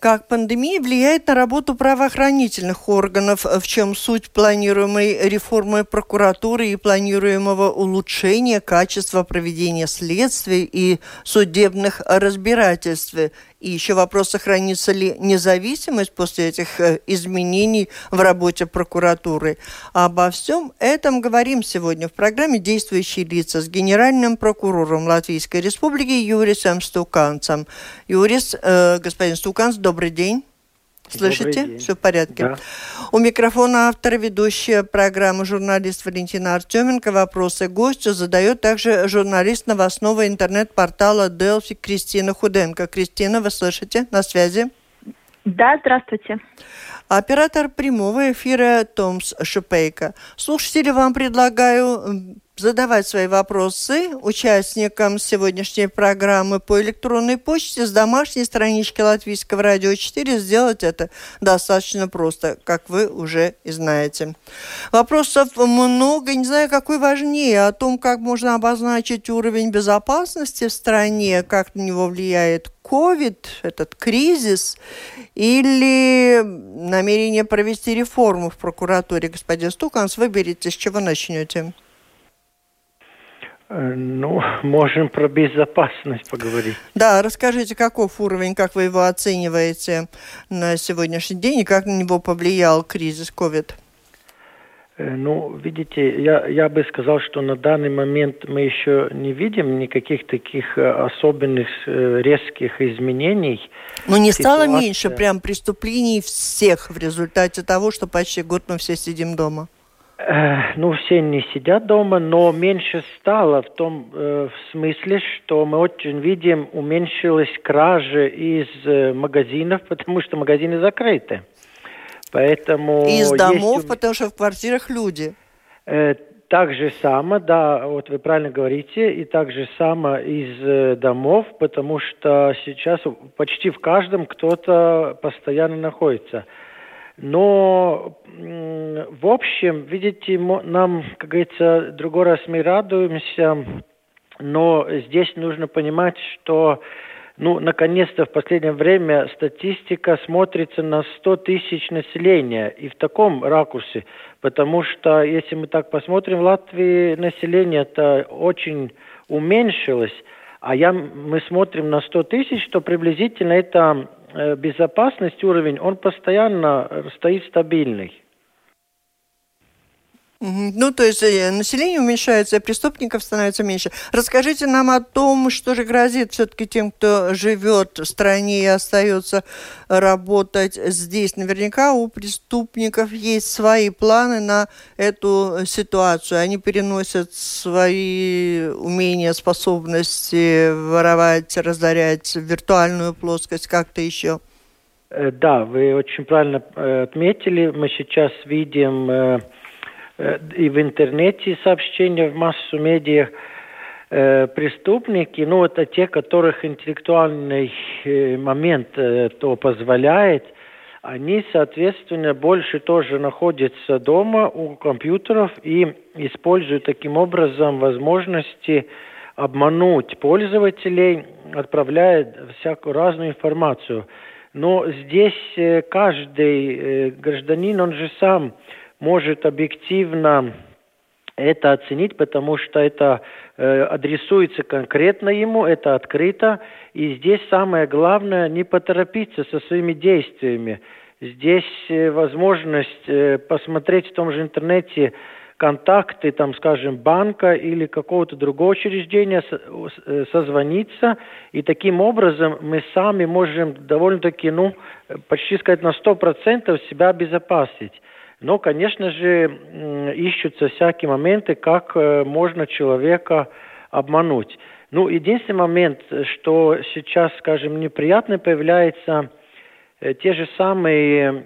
Как пандемия влияет на работу правоохранительных органов, в чем суть планируемой реформы прокуратуры и планируемого улучшения качества проведения следствий и судебных разбирательств и еще вопрос, сохранится ли независимость после этих э, изменений в работе прокуратуры. Обо всем этом говорим сегодня в программе «Действующие лица» с генеральным прокурором Латвийской Республики Юрисом Стуканцем. Юрис, э, господин Стуканц, добрый день. Слышите? Все в порядке. Да. У микрофона автор ведущая программы журналист Валентина Артеменко. Вопросы гостю задает также журналист новостного интернет-портала Делфи Кристина Худенко. Кристина, вы слышите? На связи? Да, здравствуйте. Оператор прямого эфира Томс Шипейко. Слушатели, вам предлагаю задавать свои вопросы участникам сегодняшней программы по электронной почте с домашней странички Латвийского радио 4. Сделать это достаточно просто, как вы уже и знаете. Вопросов много. Не знаю, какой важнее. О том, как можно обозначить уровень безопасности в стране, как на него влияет COVID, этот кризис, или намерение провести реформу в прокуратуре. Господин Стуканс, выберите, с чего начнете. Э, ну, можем про безопасность поговорить. Да, расскажите, каков уровень, как вы его оцениваете на сегодняшний день и как на него повлиял кризис COVID? Э, ну, видите, я, я бы сказал, что на данный момент мы еще не видим никаких таких э, особенных резких изменений. Но не Ситуация... стало меньше прям преступлений всех в результате того, что почти год мы все сидим дома? Ну, все не сидят дома, но меньше стало в том э, в смысле, что мы очень видим, уменьшилась кражи из э, магазинов, потому что магазины закрыты. Поэтому... из домов, есть... потому что в квартирах люди. Э, так же само, да, вот вы правильно говорите, и так же само из э, домов, потому что сейчас почти в каждом кто-то постоянно находится. Но в общем, видите, нам, как говорится, другой раз мы радуемся, но здесь нужно понимать, что ну, наконец-то в последнее время статистика смотрится на 100 тысяч населения и в таком ракурсе, потому что если мы так посмотрим, в Латвии население это очень уменьшилось, а я, мы смотрим на 100 тысяч, то приблизительно это безопасность уровень, он постоянно стоит стабильный. Ну, то есть э, население уменьшается, преступников становится меньше. Расскажите нам о том, что же грозит все-таки тем, кто живет в стране и остается работать здесь. Наверняка у преступников есть свои планы на эту ситуацию. Они переносят свои умения, способности воровать, разорять виртуальную плоскость, как-то еще. Э, да, вы очень правильно отметили. Мы сейчас видим Э, и в интернете сообщения, в массу медиа, э, преступники, ну, это те, которых интеллектуальный э, момент то позволяет, они, соответственно, больше тоже находятся дома у компьютеров и используют таким образом возможности обмануть пользователей, отправляя всякую разную информацию. Но здесь каждый гражданин, он же сам может объективно это оценить, потому что это э, адресуется конкретно ему, это открыто. И здесь самое главное не поторопиться со своими действиями. Здесь э, возможность э, посмотреть в том же интернете контакты, там, скажем, банка или какого-то другого учреждения, э, созвониться, и таким образом мы сами можем довольно-таки, ну, почти сказать, на 100% себя обезопасить. Но, конечно же, ищутся всякие моменты, как э, можно человека обмануть. Ну, единственный момент, что сейчас, скажем, неприятно появляется, те же самые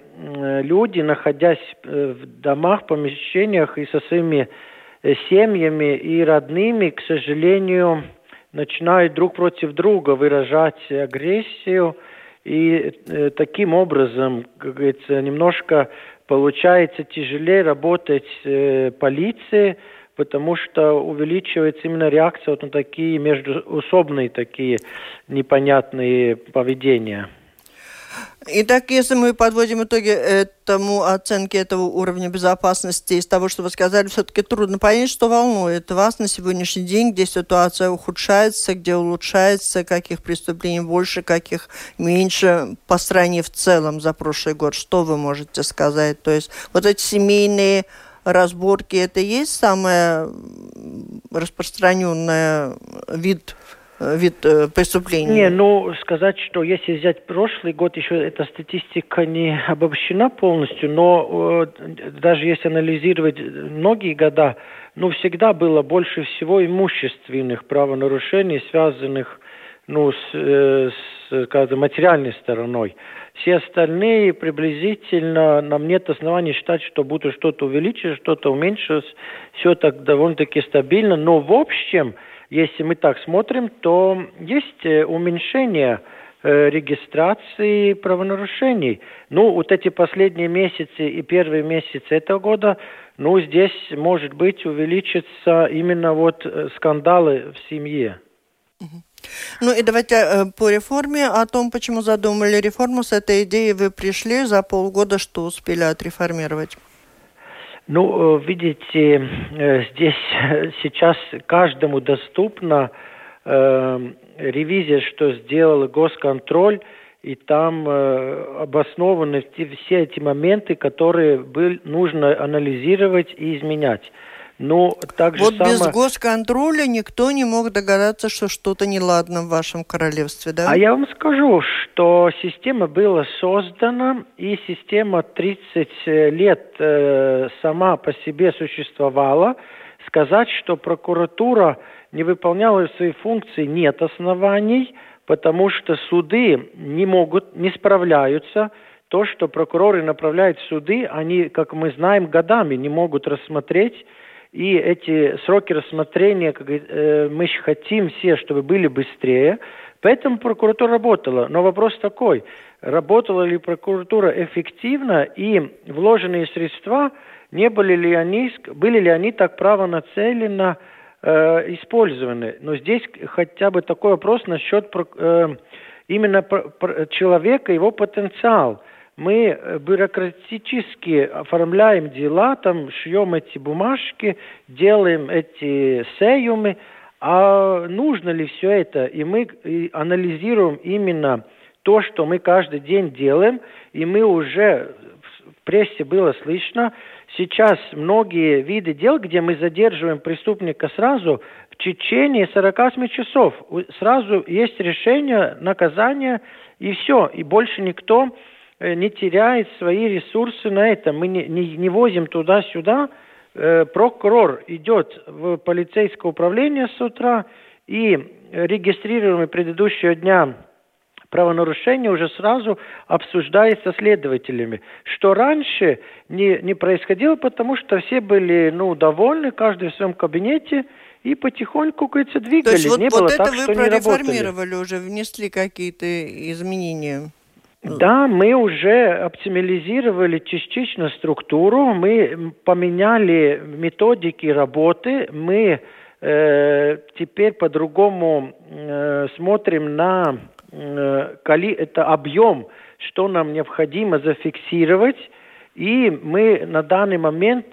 люди, находясь в домах, помещениях и со своими семьями и родными, к сожалению, начинают друг против друга выражать агрессию, и э, таким образом, как говорится, немножко получается тяжелее работать э, полиции, потому что увеличивается именно реакция вот на такие междуусобные такие непонятные поведения. Итак, если мы подводим итоги этому оценке этого уровня безопасности из того, что вы сказали, все-таки трудно понять, что волнует вас на сегодняшний день, где ситуация ухудшается, где улучшается, каких преступлений больше, каких меньше по стране в целом за прошлый год. Что вы можете сказать? То есть вот эти семейные разборки, это есть самый распространенный вид вид э, преступления? Не, ну, сказать, что если взять прошлый год, еще эта статистика не обобщена полностью, но э, даже если анализировать многие года, ну, всегда было больше всего имущественных правонарушений, связанных, ну, с, э, с скажем, материальной стороной. Все остальные приблизительно, нам нет оснований считать, что будут что-то увеличить, что-то уменьшилось. Все так довольно-таки стабильно, но в общем если мы так смотрим, то есть э, уменьшение э, регистрации правонарушений. Ну, вот эти последние месяцы и первые месяцы этого года, ну, здесь, может быть, увеличится именно вот э, скандалы в семье. Ну и давайте по реформе, о том, почему задумали реформу, с этой идеей вы пришли за полгода, что успели отреформировать? Ну, э, видите, э, здесь сейчас каждому доступна э, ревизия, что сделал госконтроль, и там э, обоснованы все эти моменты, которые был, нужно анализировать и изменять. Ну, так же вот само... без госконтроля никто не мог догадаться, что что-то неладно в вашем королевстве, да? А я вам скажу, что система была создана, и система 30 лет э, сама по себе существовала. Сказать, что прокуратура не выполняла свои функции, нет оснований, потому что суды не могут, не справляются то, что прокуроры направляют в суды, они, как мы знаем, годами не могут рассмотреть и эти сроки рассмотрения, как, э, мы хотим все, чтобы были быстрее. Поэтому прокуратура работала. Но вопрос такой, работала ли прокуратура эффективно и вложенные средства, не были ли они, были ли они так правонацеленно э, использованы. Но здесь хотя бы такой вопрос насчет э, именно человека, его потенциал мы э, бюрократически оформляем дела, там шьем эти бумажки, делаем эти сеюмы, а нужно ли все это? И мы анализируем именно то, что мы каждый день делаем, и мы уже в прессе было слышно, сейчас многие виды дел, где мы задерживаем преступника сразу, в течение 48 часов. Сразу есть решение, наказание, и все, и больше никто не теряет свои ресурсы на это. Мы не, не, не возим туда-сюда. Э, прокурор идет в полицейское управление с утра и регистрируемый предыдущего дня правонарушение уже сразу обсуждается следователями. Что раньше не, не происходило, потому что все были ну, довольны, каждый в своем кабинете, и потихоньку, кажется, двигались. То есть вот, не вот было это так, вы что прореформировали уже, внесли какие-то изменения? Да, мы уже оптимализировали частично структуру, мы поменяли методики работы, мы э, теперь по-другому э, смотрим на э, коли, это объем, что нам необходимо зафиксировать, и мы на данный момент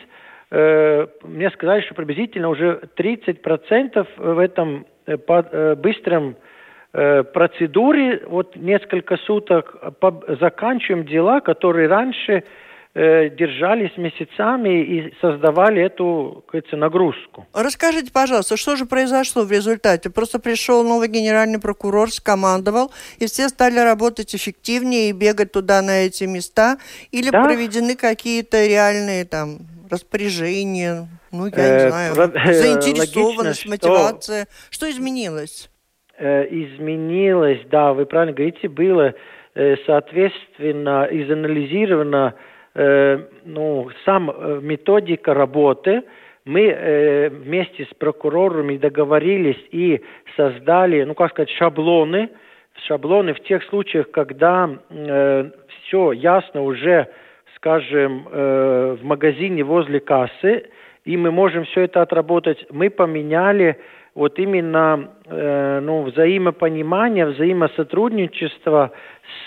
э, мне сказали, что приблизительно уже 30% в этом э, по, э, быстром Э, процедуре, вот несколько суток заканчиваем дела, которые раньше э, держались месяцами и создавали эту, кажется, нагрузку. Расскажите, пожалуйста, что же произошло в результате? Просто пришел новый генеральный прокурор, скомандовал, и все стали работать эффективнее и бегать туда на эти места? Или да. проведены какие-то реальные там распоряжения? Ну, я не э, знаю, заинтересованность, мотивация. Что изменилось? Э, изменилось, да, вы правильно говорите, было соответственно, изанализирована ну, сам методика работы, мы э, вместе с прокурорами договорились и создали, ну как сказать, шаблоны, шаблоны в тех случаях, когда э, все ясно уже, скажем, э, в магазине возле кассы, и мы можем все это отработать. Мы поменяли вот именно э, ну, взаимопонимание, взаимосотрудничество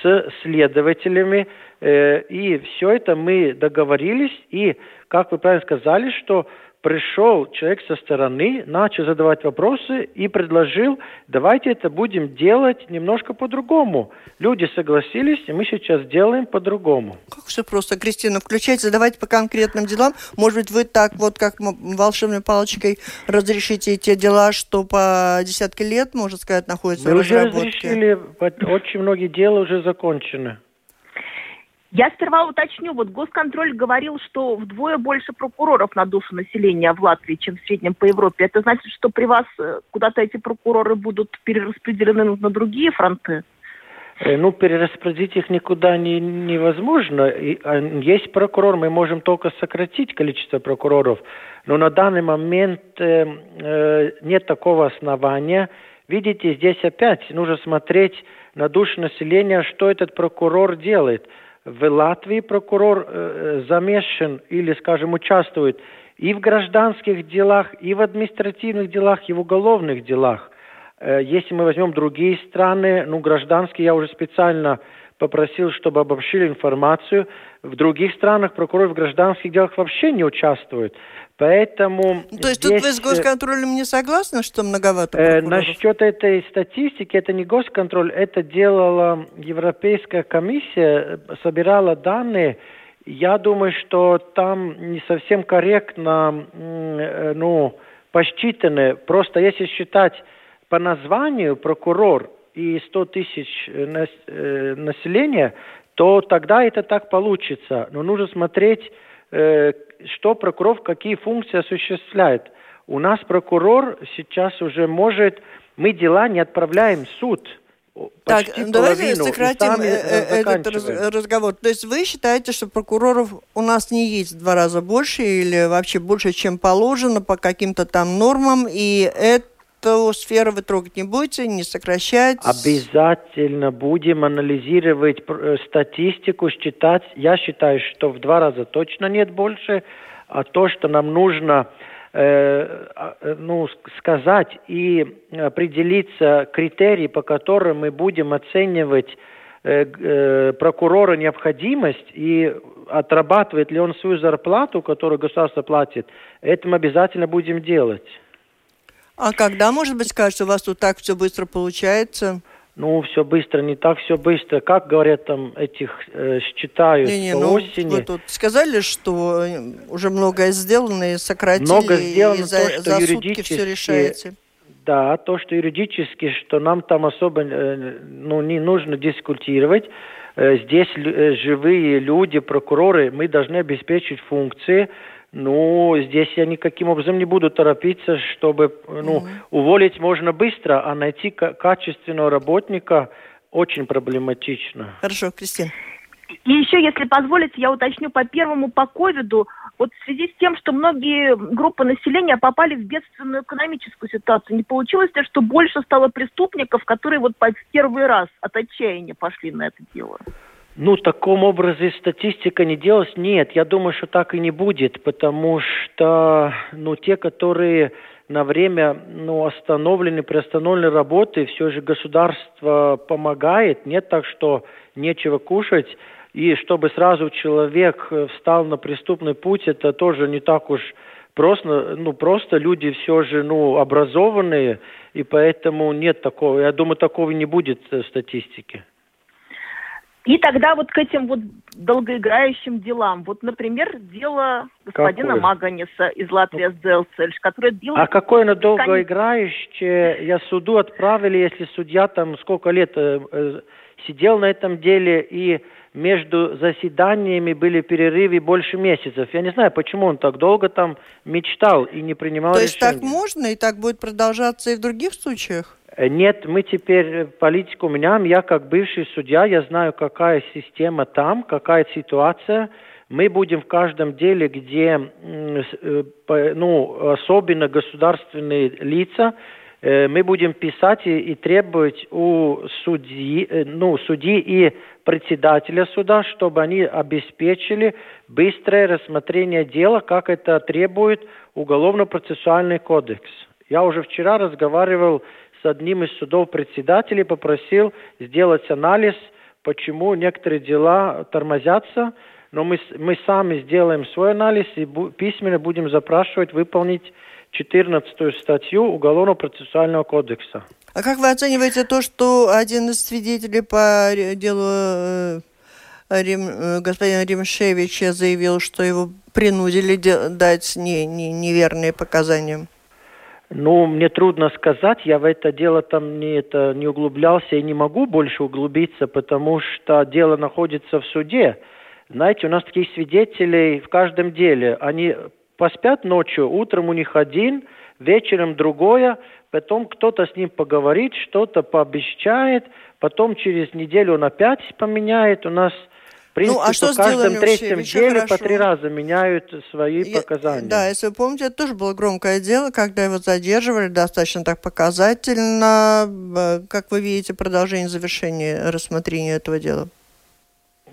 с следователями, э, и все это мы договорились, и, как вы правильно сказали, что пришел человек со стороны, начал задавать вопросы и предложил, давайте это будем делать немножко по-другому. Люди согласились, и мы сейчас делаем по-другому. Как все просто, Кристина, включайте, задавайте по конкретным делам. Может быть, вы так вот, как волшебной палочкой разрешите те дела, что по десятки лет, можно сказать, находятся мы в разработке? уже разрешили, очень многие дела уже закончены. Я сперва уточню, вот госконтроль говорил, что вдвое больше прокуроров на душу населения в Латвии, чем в среднем по Европе. Это значит, что при вас э, куда-то эти прокуроры будут перераспределены на другие фронты? Э, ну, перераспределить их никуда не, невозможно. А, есть прокурор, мы можем только сократить количество прокуроров, но на данный момент э, э, нет такого основания. Видите, здесь опять нужно смотреть на душу населения, что этот прокурор делает – в Латвии прокурор э, замешан или, скажем, участвует и в гражданских делах, и в административных делах, и в уголовных делах. Э, если мы возьмем другие страны, ну, гражданские, я уже специально попросил, чтобы обобщили информацию. В других странах прокурор в гражданских делах вообще не участвует. Поэтому ну, То есть здесь... тут вы с госконтролем не согласны, что многовато э, Насчет этой статистики, это не госконтроль, это делала Европейская комиссия, собирала данные. Я думаю, что там не совсем корректно э, ну, посчитаны. Просто если считать по названию прокурор и 100 тысяч э, э, населения, то тогда это так получится. Но нужно смотреть, э, что прокурор какие функции осуществляет. У нас прокурор сейчас уже может, мы дела не отправляем в суд. Так, давайте сократим этот разговор. То есть вы считаете, что прокуроров у нас не есть в два раза больше или вообще больше, чем положено по каким-то там нормам, и это эту сферу вы трогать не будете, не сокращать? Обязательно будем анализировать э, статистику, считать. Я считаю, что в два раза точно нет больше, а то, что нам нужно э, а, ну, сказать и определиться критерии, по которым мы будем оценивать э, э, прокурора необходимость и отрабатывает ли он свою зарплату, которую государство платит, это мы обязательно будем делать. А когда, может быть, скажете, у вас тут так все быстро получается? Ну, все быстро, не так все быстро. Как говорят там, этих э, считают не, не, по ну, осени. Вы тут сказали, что э, уже многое сделано и сократили, Много сделано, и за, то, что за сутки все решаете. Да, то, что юридически, что нам там особо э, ну, не нужно дискутировать. Э, здесь э, живые люди, прокуроры, мы должны обеспечить функции, ну, здесь я никаким образом не буду торопиться, чтобы ну, mm-hmm. уволить можно быстро, а найти качественного работника очень проблематично. Хорошо, Кристина. И еще, если позволите, я уточню по первому по ковиду. Вот в связи с тем, что многие группы населения попали в бедственную экономическую ситуацию, не получилось ли, что больше стало преступников, которые вот в первый раз от отчаяния пошли на это дело? Ну, таком образе статистика не делалась. Нет, я думаю, что так и не будет, потому что, ну, те, которые на время, ну, остановлены, приостановлены работы, все же государство помогает. Нет так, что нечего кушать. И чтобы сразу человек встал на преступный путь, это тоже не так уж просто, ну, просто люди все же, ну, образованные, и поэтому нет такого, я думаю, такого не будет в статистике. И тогда вот к этим вот долгоиграющим делам, вот, например, дело господина Какое? Маганиса из Латвии Сдэлцельш, который бил... А какое оно долгоиграющее? Я суду отправили, если судья там сколько лет э, э, сидел на этом деле и между заседаниями были перерывы больше месяцев. Я не знаю, почему он так долго там мечтал и не принимал То решения. есть так можно и так будет продолжаться и в других случаях? Э, нет, мы теперь политику меняем. Я как бывший судья, я знаю, какая система там, какая ситуация. Мы будем в каждом деле, где э, ну, особенно государственные лица, э, мы будем писать и, и требовать у судьи, ну, судьи и председателя суда, чтобы они обеспечили быстрое рассмотрение дела, как это требует Уголовно-процессуальный кодекс. Я уже вчера разговаривал с одним из судов председателей, попросил сделать анализ, почему некоторые дела тормозятся, но мы, мы сами сделаем свой анализ и бу, письменно будем запрашивать выполнить 14 статью Уголовно-процессуального кодекса. А как вы оцениваете то, что один из свидетелей по делу э, Рим, э, господин Римшевича заявил, что его принудили дать не, не, неверные показания? Ну, мне трудно сказать, я в это дело там не, это, не углублялся и не могу больше углубиться, потому что дело находится в суде. Знаете, у нас таких свидетелей в каждом деле. Они поспят ночью, утром у них один, вечером другое, потом кто-то с ним поговорит, что-то пообещает, потом через неделю он опять поменяет. У нас принципе, ну, а что в каждом третьем деле хорошо. по три раза меняют свои Я, показания. Да, если вы помните, это тоже было громкое дело, когда его задерживали достаточно так показательно. Э, как вы видите, продолжение завершения рассмотрения этого дела?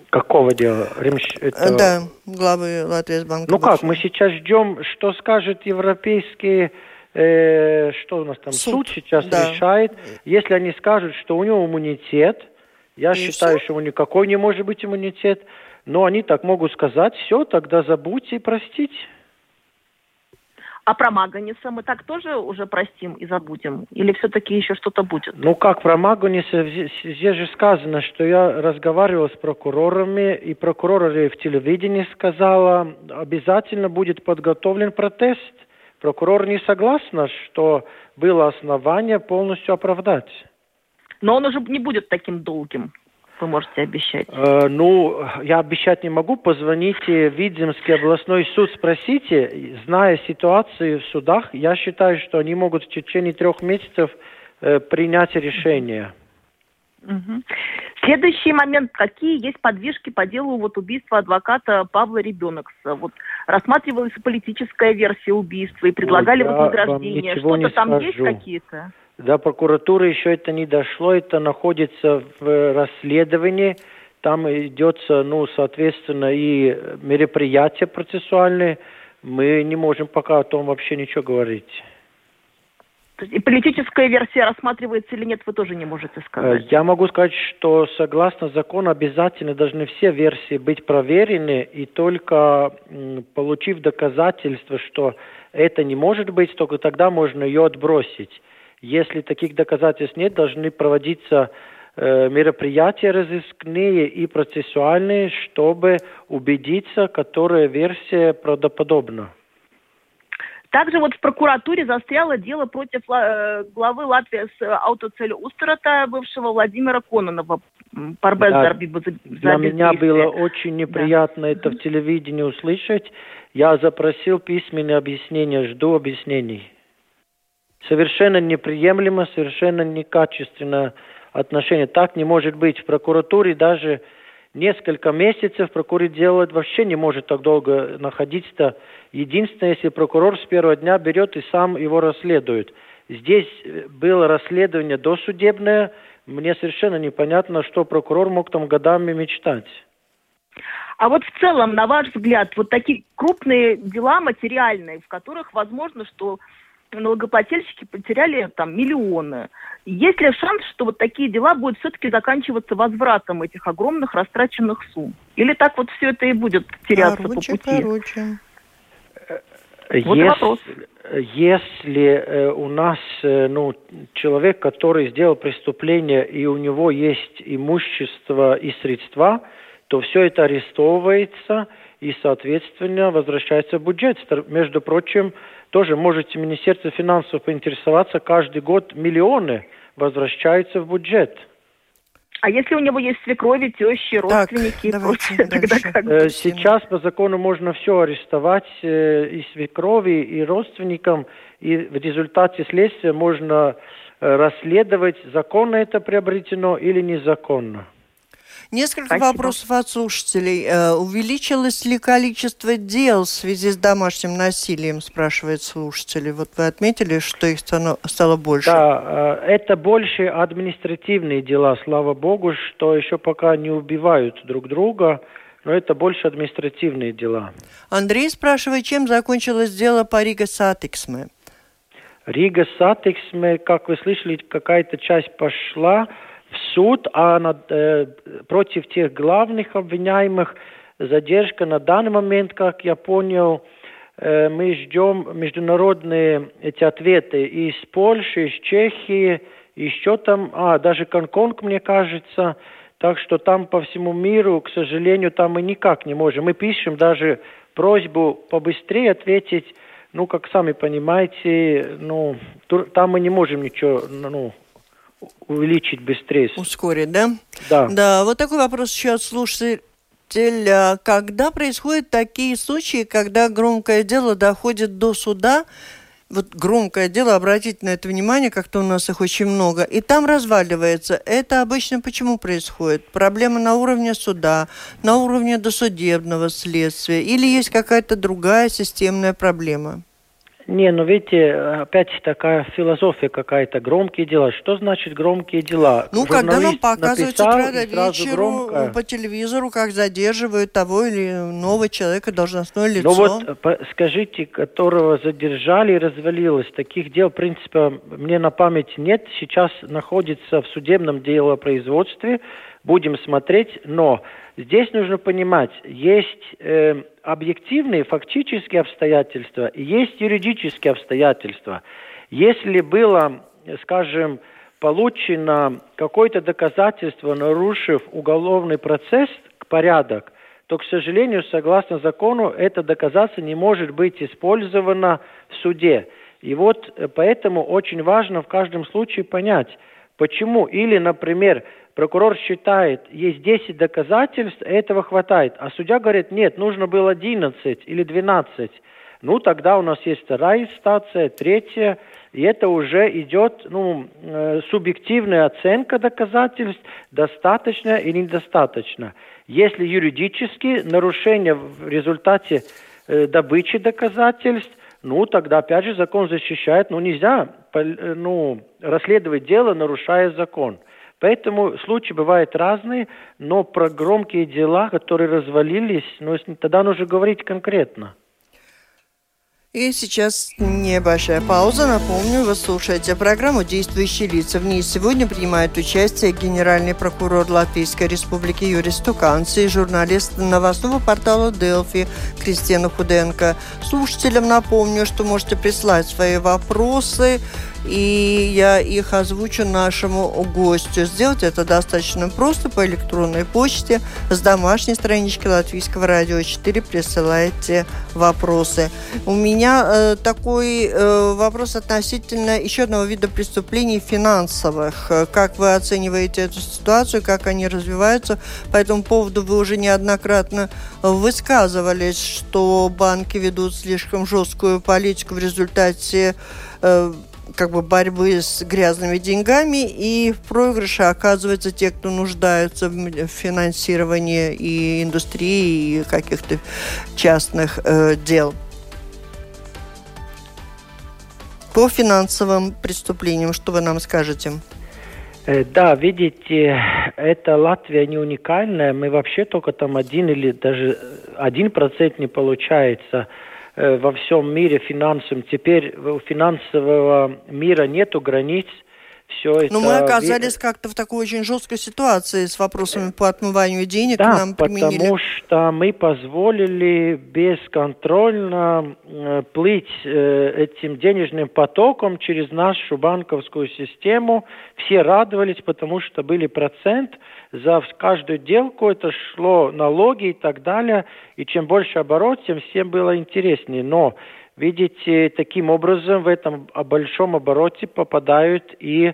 Какого дела? Римш... Это... Э, да, главы Латвии банка. Ну как, мы сейчас ждем, что скажет европейские э, что у нас там суд, суд сейчас да. решает. Если они скажут, что у него иммунитет, я и считаю, все? что у никакой не может быть иммунитет. Но они так могут сказать, все, тогда забудьте и простите. А про Маганиса мы так тоже уже простим и забудем? Или все-таки еще что-то будет? Ну как про Маганиса? Здесь же сказано, что я разговаривал с прокурорами, и прокуроры в телевидении сказала, обязательно будет подготовлен протест. Прокурор не согласна, что было основание полностью оправдать. Но он уже не будет таким долгим, вы можете обещать. Э, ну, я обещать не могу. Позвоните в Видземский областной суд, спросите. Зная ситуацию в судах, я считаю, что они могут в течение трех месяцев э, принять решение. Угу. Следующий момент. Какие есть подвижки по делу вот убийства адвоката Павла Ребенокса? Вот рассматривалась политическая версия убийства и предлагали Ой, вознаграждение. Что-то там скажу. есть какие-то? До прокуратуры еще это не дошло, это находится в расследовании. Там идется, ну, соответственно, и мероприятия процессуальные. Мы не можем пока о том вообще ничего говорить. И политическая версия рассматривается или нет, вы тоже не можете сказать? Я могу сказать, что согласно закону обязательно должны все версии быть проверены, и только получив доказательства, что это не может быть, только тогда можно ее отбросить. Если таких доказательств нет, должны проводиться э, мероприятия разыскные и процессуальные, чтобы убедиться, которая версия правдоподобна. Также вот в прокуратуре застряло дело против э, главы Латвии с аутоцелью Устерата, бывшего Владимира Кононова. Да, для меня было очень неприятно да. это в телевидении услышать. Я запросил письменные объяснения, жду объяснений совершенно неприемлемо, совершенно некачественно отношение. Так не может быть. В прокуратуре даже несколько месяцев прокурор делает вообще не может так долго находиться. Единственное, если прокурор с первого дня берет и сам его расследует. Здесь было расследование досудебное. Мне совершенно непонятно, что прокурор мог там годами мечтать. А вот в целом, на ваш взгляд, вот такие крупные дела материальные, в которых возможно, что налогоплательщики потеряли там миллионы. Есть ли шанс, что вот такие дела будут все-таки заканчиваться возвратом этих огромных растраченных сумм? Или так вот все это и будет теряться короче, по пути? Короче. Вот если, вопрос. если э, у нас э, ну, человек, который сделал преступление, и у него есть имущество и средства, то все это арестовывается и, соответственно, возвращается в бюджет. Между прочим, тоже можете Министерство финансов поинтересоваться, каждый год миллионы возвращаются в бюджет. А если у него есть свекрови, тещи, родственники, так, прочее, тогда как? Э, сейчас по закону можно все арестовать э, и свекрови, и родственникам, и в результате следствия можно э, расследовать, законно это приобретено или незаконно. Несколько Спасибо. вопросов от слушателей. Э, увеличилось ли количество дел в связи с домашним насилием, спрашивает слушатель. Вот вы отметили, что их стало, стало больше. Да, э, это больше административные дела, слава богу, что еще пока не убивают друг друга, но это больше административные дела. Андрей спрашивает, чем закончилось дело по Рига Сатиксме. Рига Сатиксме, как вы слышали, какая-то часть пошла в суд, а над, э, против тех главных обвиняемых задержка на данный момент, как я понял, э, мы ждем международные эти ответы из Польши, из Чехии, еще там, а, даже Гонконг, мне кажется, так что там по всему миру, к сожалению, там мы никак не можем. Мы пишем даже просьбу побыстрее ответить, ну, как сами понимаете, ну, там мы не можем ничего, ну, увеличить быстрее. Ускорить, да? Да. Да, вот такой вопрос еще от слушателя. Когда происходят такие случаи, когда громкое дело доходит до суда, вот громкое дело, обратите на это внимание, как-то у нас их очень много, и там разваливается. Это обычно почему происходит? Проблема на уровне суда, на уровне досудебного следствия, или есть какая-то другая системная проблема? Не, ну видите, опять такая философия какая-то. Громкие дела. Что значит громкие дела? Ну, когда нам Журналист показывают с утра до вечера громко. по телевизору, как задерживают того или иного человека, должностное лицо. Ну вот, по- скажите, которого задержали и развалилось, таких дел, в принципе, мне на память нет. Сейчас находится в судебном делопроизводстве. Будем смотреть, но здесь нужно понимать, есть э, объективные фактические обстоятельства есть юридические обстоятельства. Если было, скажем, получено какое-то доказательство, нарушив уголовный процесс, порядок, то, к сожалению, согласно закону, это доказательство не может быть использовано в суде. И вот э, поэтому очень важно в каждом случае понять, почему. Или, например, прокурор считает, есть 10 доказательств, этого хватает, а судья говорит, нет, нужно было 11 или 12. Ну, тогда у нас есть вторая инстанция, третья, и это уже идет ну, э, субъективная оценка доказательств, достаточно или недостаточно. Если юридически нарушение в результате э, добычи доказательств, ну, тогда опять же закон защищает, ну, нельзя э, ну, расследовать дело, нарушая закон. Поэтому случаи бывают разные, но про громкие дела, которые развалились, ну, тогда нужно говорить конкретно. И сейчас небольшая пауза. Напомню, вы слушаете программу «Действующие лица». В ней сегодня принимает участие генеральный прокурор Латвийской Республики Юрий Стуканцы и журналист новостного портала «Делфи» Кристина Худенко. Слушателям напомню, что можете прислать свои вопросы, и я их озвучу нашему гостю. Сделать это достаточно просто по электронной почте. С домашней странички Латвийского радио 4 присылайте вопросы. У меня э, такой э, вопрос относительно еще одного вида преступлений финансовых. Как вы оцениваете эту ситуацию, как они развиваются? По этому поводу вы уже неоднократно высказывались, что банки ведут слишком жесткую политику в результате э, как бы борьбы с грязными деньгами, и в проигрыше оказываются те, кто нуждаются в финансировании и индустрии, и каких-то частных э, дел. По финансовым преступлениям, что вы нам скажете? Э, Да, видите, это Латвия не уникальная. Мы вообще только там один или даже один процент не получается э, во всем мире финансовым. Теперь у финансового мира нету границ. Все это Но мы оказались как-то в такой очень жесткой ситуации с вопросами по отмыванию денег. Да, Нам применили потому что мы позволили бесконтрольно э, плыть э, этим денежным потоком через нашу банковскую систему. Все радовались, потому что были процент за каждую делку, это шло налоги и так далее. И чем больше оборот, тем всем было интереснее. Но Видите, таким образом в этом большом обороте попадают и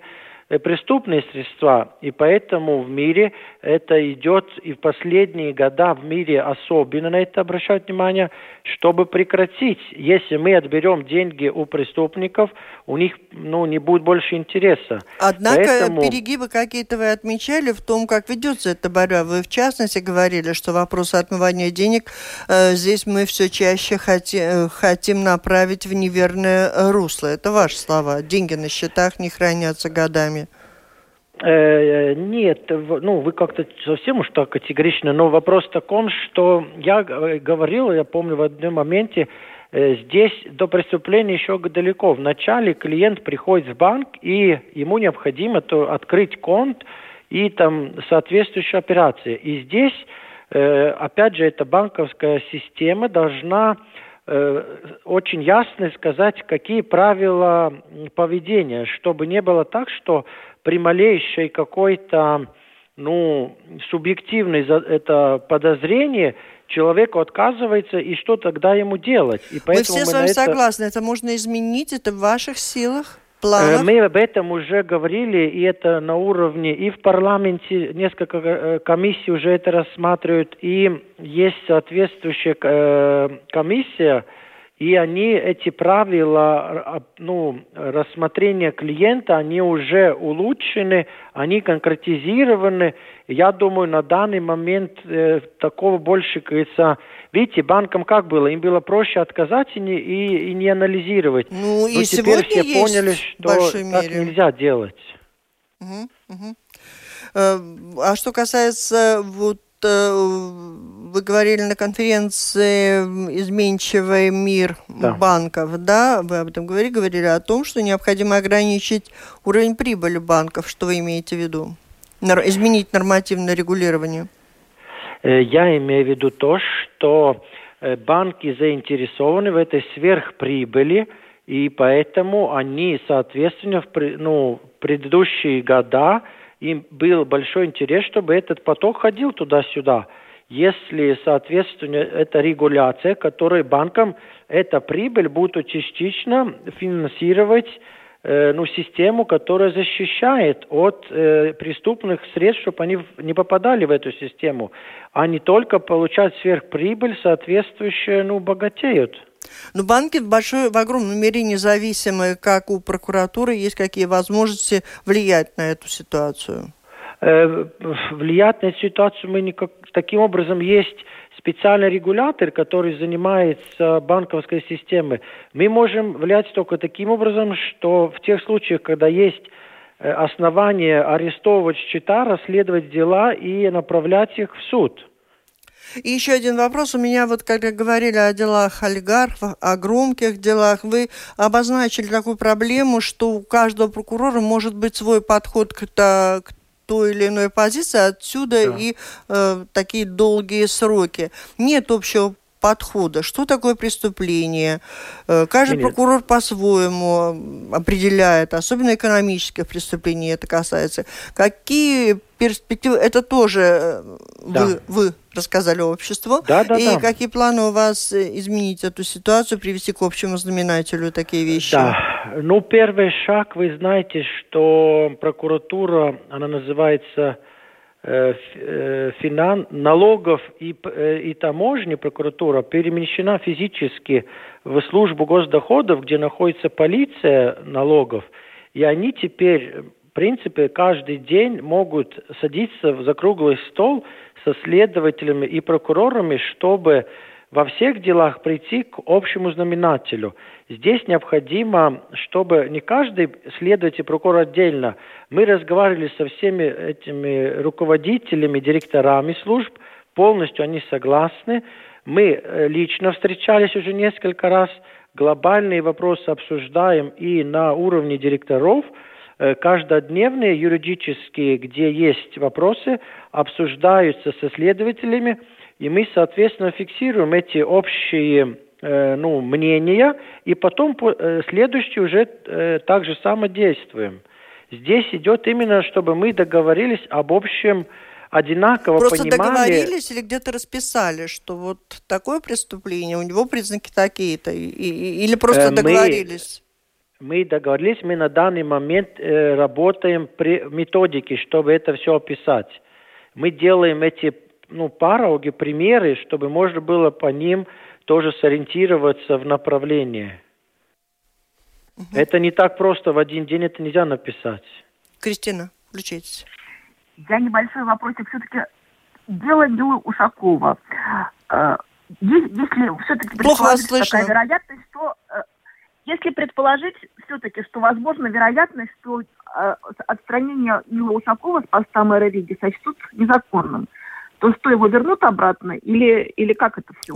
преступные средства, и поэтому в мире это идет, и в последние года в мире особенно на это обращают внимание, чтобы прекратить. Если мы отберем деньги у преступников, у них ну, не будет больше интереса. Однако поэтому... перегибы какие-то вы отмечали в том, как ведется эта борьба. Вы в частности говорили, что вопрос отмывания денег э, здесь мы все чаще хотим, э, хотим направить в неверное русло. Это ваши слова. Деньги на счетах не хранятся годами. Э, нет, ну вы как-то совсем уж так категорично, но вопрос в таком, что я говорил, я помню в одном моменте, э, здесь до преступления еще далеко. Вначале клиент приходит в банк, и ему необходимо то открыть конт и там соответствующая операция. И здесь, э, опять же, эта банковская система должна очень ясно сказать, какие правила поведения, чтобы не было так, что при малейшей какой-то ну, субъективной это подозрение, человеку отказывается, и что тогда ему делать? И поэтому мы все мы с вами это... согласны, это можно изменить, это в ваших силах? Планах? Э, мы об этом уже говорили, и это на уровне, и в парламенте несколько э, комиссий уже это рассматривают, и есть соответствующая э, комиссия, и они, эти правила ну, рассмотрения клиента, они уже улучшены, они конкретизированы. Я думаю, на данный момент э, такого больше, говорится, видите, банкам как было? Им было проще отказать и не, и, и не анализировать. Ну, и Но теперь все поняли, что так мере. нельзя делать. Угу, угу. А что касается вот вы говорили на конференции «Изменчивый мир да. банков», да? Вы об этом говорили, говорили о том, что необходимо ограничить уровень прибыли банков. Что вы имеете в виду? Изменить нормативное регулирование. Э, я имею в виду то, что э, банки заинтересованы в этой сверхприбыли, и поэтому они, соответственно, в ну, предыдущие года – им был большой интерес, чтобы этот поток ходил туда-сюда. Если, соответственно, это регуляция, которая банкам эта прибыль будет частично финансировать э, ну, систему, которая защищает от э, преступных средств, чтобы они не попадали в эту систему, а не только получать сверхприбыль, соответствующую, ну, богатеют. Но банки в большой, в огромной мере независимые, как у прокуратуры, есть какие возможности влиять на эту ситуацию? Э, влиять на эту ситуацию мы никак... Таким образом, есть специальный регулятор, который занимается банковской системой. Мы можем влиять только таким образом, что в тех случаях, когда есть э, основания арестовывать счета, расследовать дела и направлять их в суд. И еще один вопрос. У меня вот, когда говорили о делах олигархов, о громких делах, вы обозначили такую проблему, что у каждого прокурора может быть свой подход к, к той или иной позиции, отсюда да. и э, такие долгие сроки. Нет общего подхода. Что такое преступление? Э, каждый Нет. прокурор по-своему определяет, особенно экономических преступлений это касается. Какие перспективы, это тоже э, да. вы, вы рассказали обществу. Да, да, и да. какие планы у вас э, изменить эту ситуацию, привести к общему знаменателю такие вещи? Да, ну первый шаг, вы знаете, что прокуратура, она называется финан, налогов и, э, и таможни прокуратура перемещена физически в службу госдоходов, где находится полиция налогов, и они теперь в принципе, каждый день могут садиться за круглый стол со следователями и прокурорами, чтобы во всех делах прийти к общему знаменателю. Здесь необходимо, чтобы не каждый следователь, прокурор отдельно, мы разговаривали со всеми этими руководителями, директорами служб, полностью они согласны. Мы э, лично встречались уже несколько раз, глобальные вопросы обсуждаем и на уровне директоров – Э, каждодневные юридические, где есть вопросы, обсуждаются со следователями, и мы, соответственно, фиксируем эти общие э, ну, мнения, и потом э, следующие уже так же само действуем. Здесь идет именно, чтобы мы договорились об общем одинаково Просто понимали... договорились или где-то расписали, что вот такое преступление, у него признаки такие-то, или просто договорились? мы договорились, мы на данный момент э, работаем при методике, чтобы это все описать. Мы делаем эти ну, пароги, примеры, чтобы можно было по ним тоже сориентироваться в направлении. Угу. Это не так просто в один день, это нельзя написать. Кристина, включитесь. Я небольшой вопросик. Все-таки дело дело Ушакова. Э, если все-таки предположить такая вероятность, что э, если предположить все-таки, что возможно вероятность, что э, отстранение Мила Ушакова с поста мэра Риги сочтут незаконным, то что его вернут обратно или, или как это все?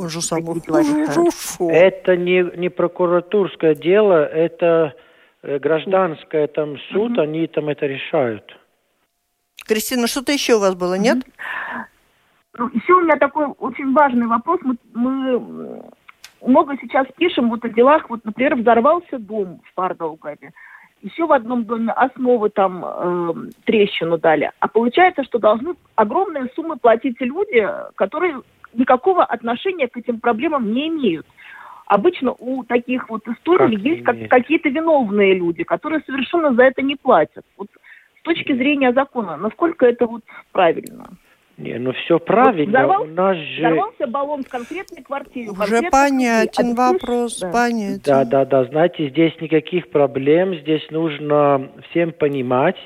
Это не, не прокуратурское дело, это гражданское там суд, угу. они там это решают. Кристина, что-то еще у вас было, нет? Ну, еще у меня такой очень важный вопрос. Мы, мы много сейчас пишем вот о делах. Вот, например, взорвался дом в Пардаугаве. Еще в одном доме основы там э, трещину дали. А получается, что должны огромные суммы платить люди, которые никакого отношения к этим проблемам не имеют. Обычно у таких вот историй как есть как, какие-то виновные люди, которые совершенно за это не платят. Вот с точки зрения закона, насколько это вот правильно? Не, ну все правильно. Взорвал, У нас же... Взорвался баллон в конкретной квартире. Уже понятен вопрос, да. понятен. Да, да, да. Знаете, здесь никаких проблем. Здесь нужно всем понимать,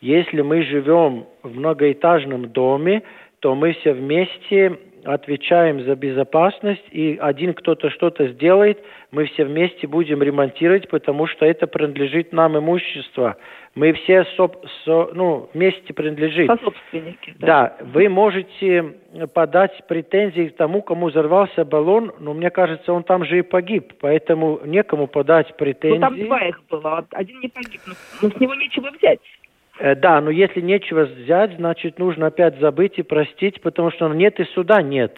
если мы живем в многоэтажном доме, то мы все вместе отвечаем за безопасность, и один кто-то что-то сделает, мы все вместе будем ремонтировать, потому что это принадлежит нам имущество. Мы все со, со, ну, вместе. Сособственники. Да. да, вы можете подать претензии к тому, кому взорвался баллон, но мне кажется, он там же и погиб, поэтому некому подать претензии. Ну, там два их было, один не погиб, но с него нечего взять. Э, да, но если нечего взять, значит, нужно опять забыть и простить, потому что нет и суда нет.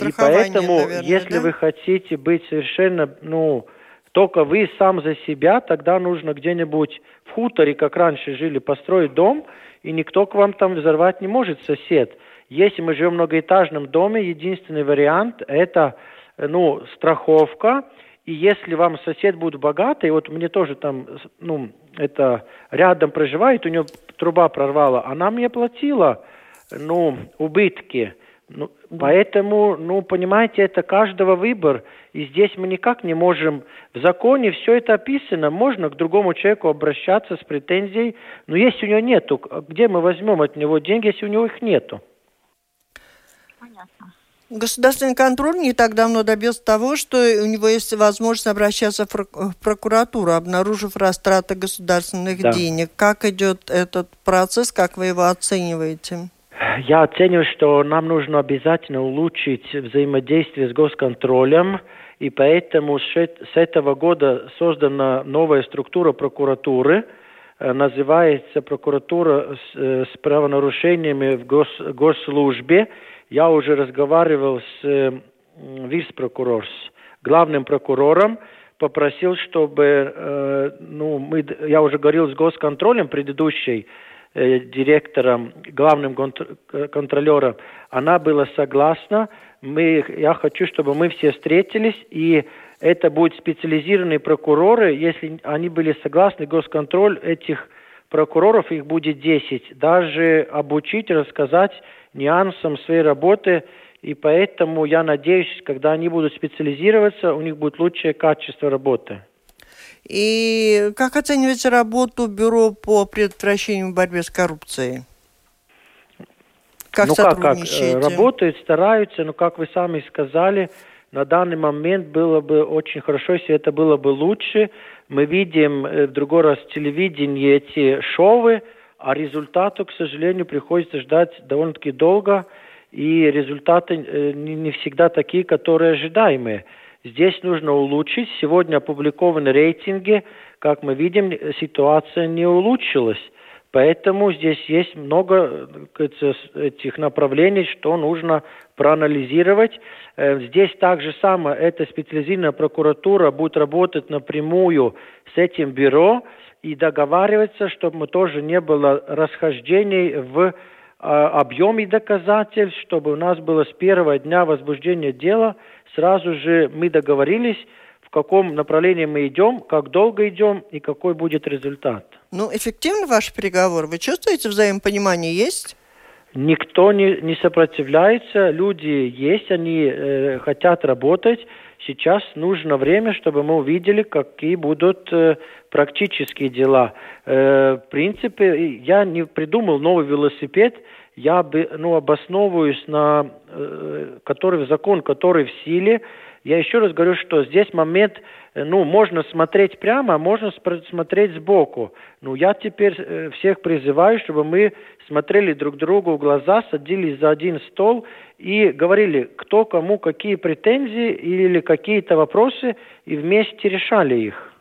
И поэтому, наверное, если да? вы хотите быть совершенно, ну, только вы сам за себя, тогда нужно где-нибудь в хуторе, как раньше жили, построить дом, и никто к вам там взорвать не может, сосед. Если мы живем в многоэтажном доме, единственный вариант – это, ну, страховка, и если вам сосед будет богатый, вот мне тоже там, ну, это рядом проживает, у нее труба прорвала, она мне платила, ну, убытки. Ну, поэтому, ну, понимаете, это каждого выбор. И здесь мы никак не можем... В законе все это описано. Можно к другому человеку обращаться с претензией. Но если у него нету, где мы возьмем от него деньги, если у него их нету? Понятно. Государственный контроль не так давно добился того, что у него есть возможность обращаться в прокуратуру, обнаружив растраты государственных да. денег. Как идет этот процесс, как вы его оцениваете? Я оцениваю, что нам нужно обязательно улучшить взаимодействие с госконтролем, и поэтому с этого года создана новая структура прокуратуры, э, называется прокуратура с, э, с правонарушениями в гос, госслужбе, я уже разговаривал с э, вице-прокурором, главным прокурором, попросил, чтобы, э, ну, мы, я уже говорил с госконтролем предыдущей э, директором, главным контролером, она была согласна. Мы, я хочу, чтобы мы все встретились, и это будут специализированные прокуроры. Если они были согласны, госконтроль этих прокуроров, их будет 10, даже обучить, рассказать нюансам своей работы, и поэтому я надеюсь, когда они будут специализироваться, у них будет лучшее качество работы. И как оцениваете работу Бюро по предотвращению борьбы с коррупцией? Как ну как, как, э, работают, стараются, но как вы сами сказали, на данный момент было бы очень хорошо, если это было бы лучше. Мы видим э, в другой раз телевидении эти шоу, а результату, к сожалению, приходится ждать довольно-таки долго, и результаты э, не всегда такие, которые ожидаемые. Здесь нужно улучшить. Сегодня опубликованы рейтинги. Как мы видим, ситуация не улучшилась. Поэтому здесь есть много этих направлений, что нужно проанализировать. Э, здесь также самое, эта специализированная прокуратура будет работать напрямую с этим бюро, и договариваться, чтобы тоже не было расхождений в а, объеме доказательств, чтобы у нас было с первого дня возбуждения дела, сразу же мы договорились, в каком направлении мы идем, как долго идем и какой будет результат. Ну, эффективны ваши переговоры? Вы чувствуете взаимопонимание есть? Никто не, не сопротивляется, люди есть, они э, хотят работать. Сейчас нужно время, чтобы мы увидели, какие будут э, практические дела. Э, в принципе, я не придумал новый велосипед, я бы, ну, обосновываюсь на э, который закон, который в силе. Я еще раз говорю, что здесь момент ну, можно смотреть прямо, а можно смотреть сбоку. Ну, я теперь э, всех призываю, чтобы мы смотрели друг другу в глаза, садились за один стол и говорили, кто кому какие претензии или какие-то вопросы, и вместе решали их.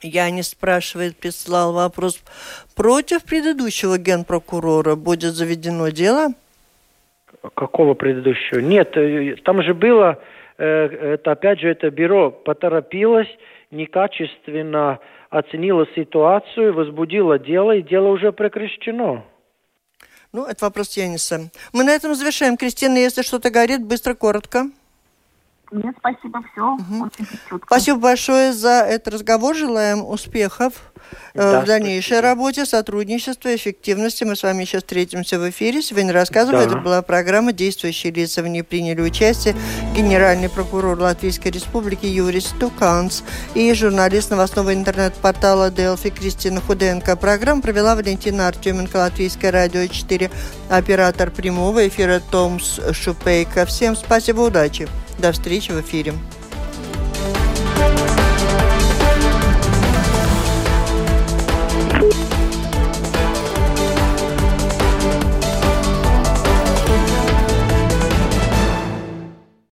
Я не спрашивает, прислал вопрос. Против предыдущего генпрокурора будет заведено дело? Какого предыдущего? Нет, э, там же было Э, это опять же это бюро поторопилось, некачественно оценило ситуацию, возбудило дело, и дело уже прекращено. Ну, это вопрос Яниса. Мы на этом завершаем. Кристина, если что-то горит, быстро, коротко. Нет, спасибо, все. Угу. Очень Спасибо большое за этот разговор. Желаем успехов э, да, в дальнейшей спасибо. работе, сотрудничества, эффективности. Мы с вами сейчас встретимся в эфире. Сегодня рассказывали, да. это была программа «Действующие лица в ней приняли участие». Генеральный прокурор Латвийской Республики Юрий Стуканс и журналист новостного интернет-портала Делфи Кристина Худенко. Программу провела Валентина Артеменко, Латвийское радио 4, оператор прямого эфира Томс Шупейко. Всем спасибо, удачи. До встречи в эфире.